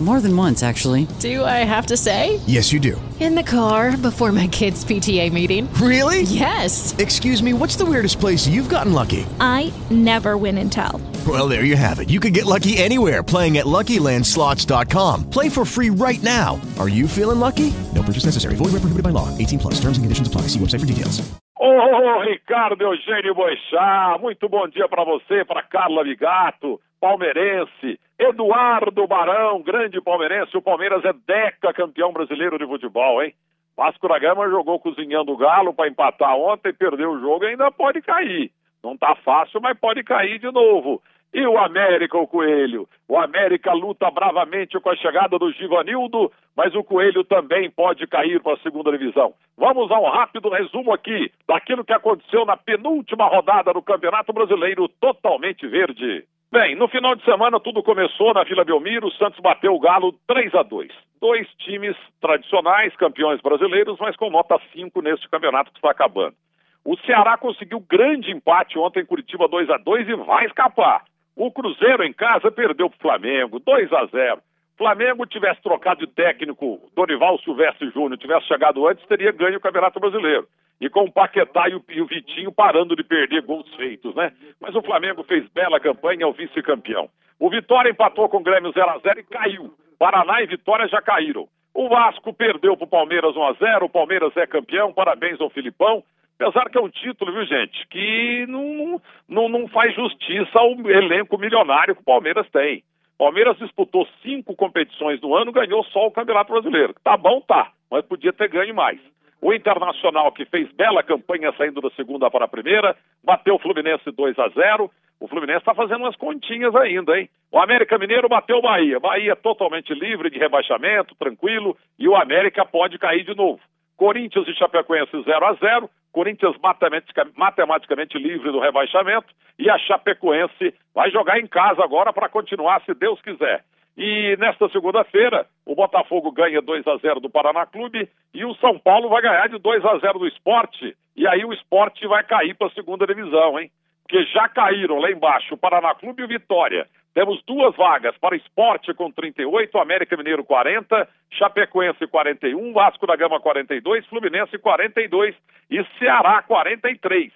More than once, actually. Do I have to say? Yes, you do. In the car before my kids' PTA meeting. Really? Yes. Excuse me, what's the weirdest place you've gotten lucky? I never win and tell. Well, there you have it. You can get lucky anywhere playing at LuckyLandSlots.com. Play for free right now. Are you feeling lucky? No purchase necessary. Void where prohibited by law. 18 plus. Terms and conditions apply. See website for details. Ô, Ricardo Eugênio Boixá, muito bom dia para você, para Carla Vigato, palmeirense, Eduardo Barão, grande palmeirense, o Palmeiras é deca campeão brasileiro de futebol, hein? Vasco da Gama jogou cozinhando o Galo para empatar ontem, perdeu o jogo e ainda pode cair. Não tá fácil, mas pode cair de novo. E o América, o Coelho? O América luta bravamente com a chegada do Givanildo, mas o Coelho também pode cair para a segunda divisão. Vamos a um rápido resumo aqui daquilo que aconteceu na penúltima rodada do Campeonato Brasileiro totalmente verde. Bem, no final de semana tudo começou na Vila Belmiro, o Santos bateu o Galo 3 a 2. Dois times tradicionais, campeões brasileiros, mas com nota 5 neste campeonato que está acabando. O Ceará conseguiu grande empate ontem em Curitiba 2 a 2 e vai escapar. O Cruzeiro em casa perdeu para o Flamengo, 2 a 0. Flamengo tivesse trocado de técnico, Dorival Silvestre Júnior tivesse chegado antes, teria ganho o Campeonato Brasileiro. E com o Paquetá e o, Vitinho parando de perder gols feitos, né? Mas o Flamengo fez bela campanha, é o vice-campeão. O Vitória empatou com o Grêmio 0 a 0 e caiu. Paraná e Vitória já caíram. O Vasco perdeu para o Palmeiras 1 a 0 o Palmeiras é campeão, parabéns ao Filipão. Apesar que é um título, viu, gente, que não, não, não faz justiça ao elenco milionário que o Palmeiras tem. Palmeiras disputou cinco competições no ano, ganhou só o Campeonato Brasileiro. Tá bom, tá, mas podia ter ganho mais. O Internacional, que fez bela campanha saindo da segunda para a primeira, bateu o Fluminense 2 a 0. O Fluminense está fazendo umas continhas ainda, hein? O América Mineiro bateu o Bahia. Bahia totalmente livre de rebaixamento, tranquilo, e o América pode cair de novo. Corinthians e Chapecoense 0 a 0 Corinthians matematicamente livre do rebaixamento e a Chapecoense vai jogar em casa agora para continuar, se Deus quiser. E nesta segunda-feira, o Botafogo ganha 2 a 0 do Paraná Clube e o São Paulo vai ganhar de 2 a 0 do Esporte. E aí o Esporte vai cair para a segunda divisão, hein? Porque já caíram lá embaixo o Paraná Clube e o Vitória. Temos duas vagas para Esporte com 38, América Mineiro 40, Chapecoense 41, Vasco da Gama 42, Fluminense 42 e Ceará 43.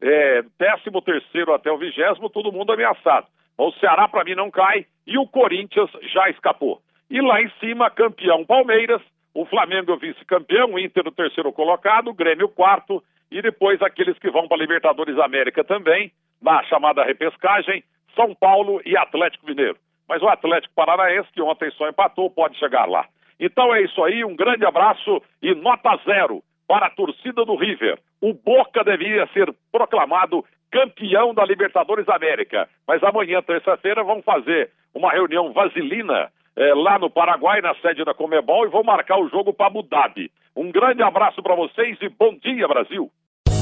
É, 13 terceiro até o vigésimo, todo mundo ameaçado. O Ceará para mim não cai e o Corinthians já escapou. E lá em cima, campeão Palmeiras, o Flamengo vice-campeão, o Inter o terceiro colocado, o Grêmio quarto e depois aqueles que vão para Libertadores América também, na chamada repescagem, são Paulo e Atlético Mineiro. Mas o Atlético Paranaense, que ontem só empatou, pode chegar lá. Então é isso aí, um grande abraço e nota zero para a torcida do River. O Boca deveria ser proclamado campeão da Libertadores América. Mas amanhã, terça-feira, vão fazer uma reunião vaselina eh, lá no Paraguai, na sede da Comebol, e vão marcar o jogo para Abu Dhabi. Um grande abraço para vocês e bom dia, Brasil!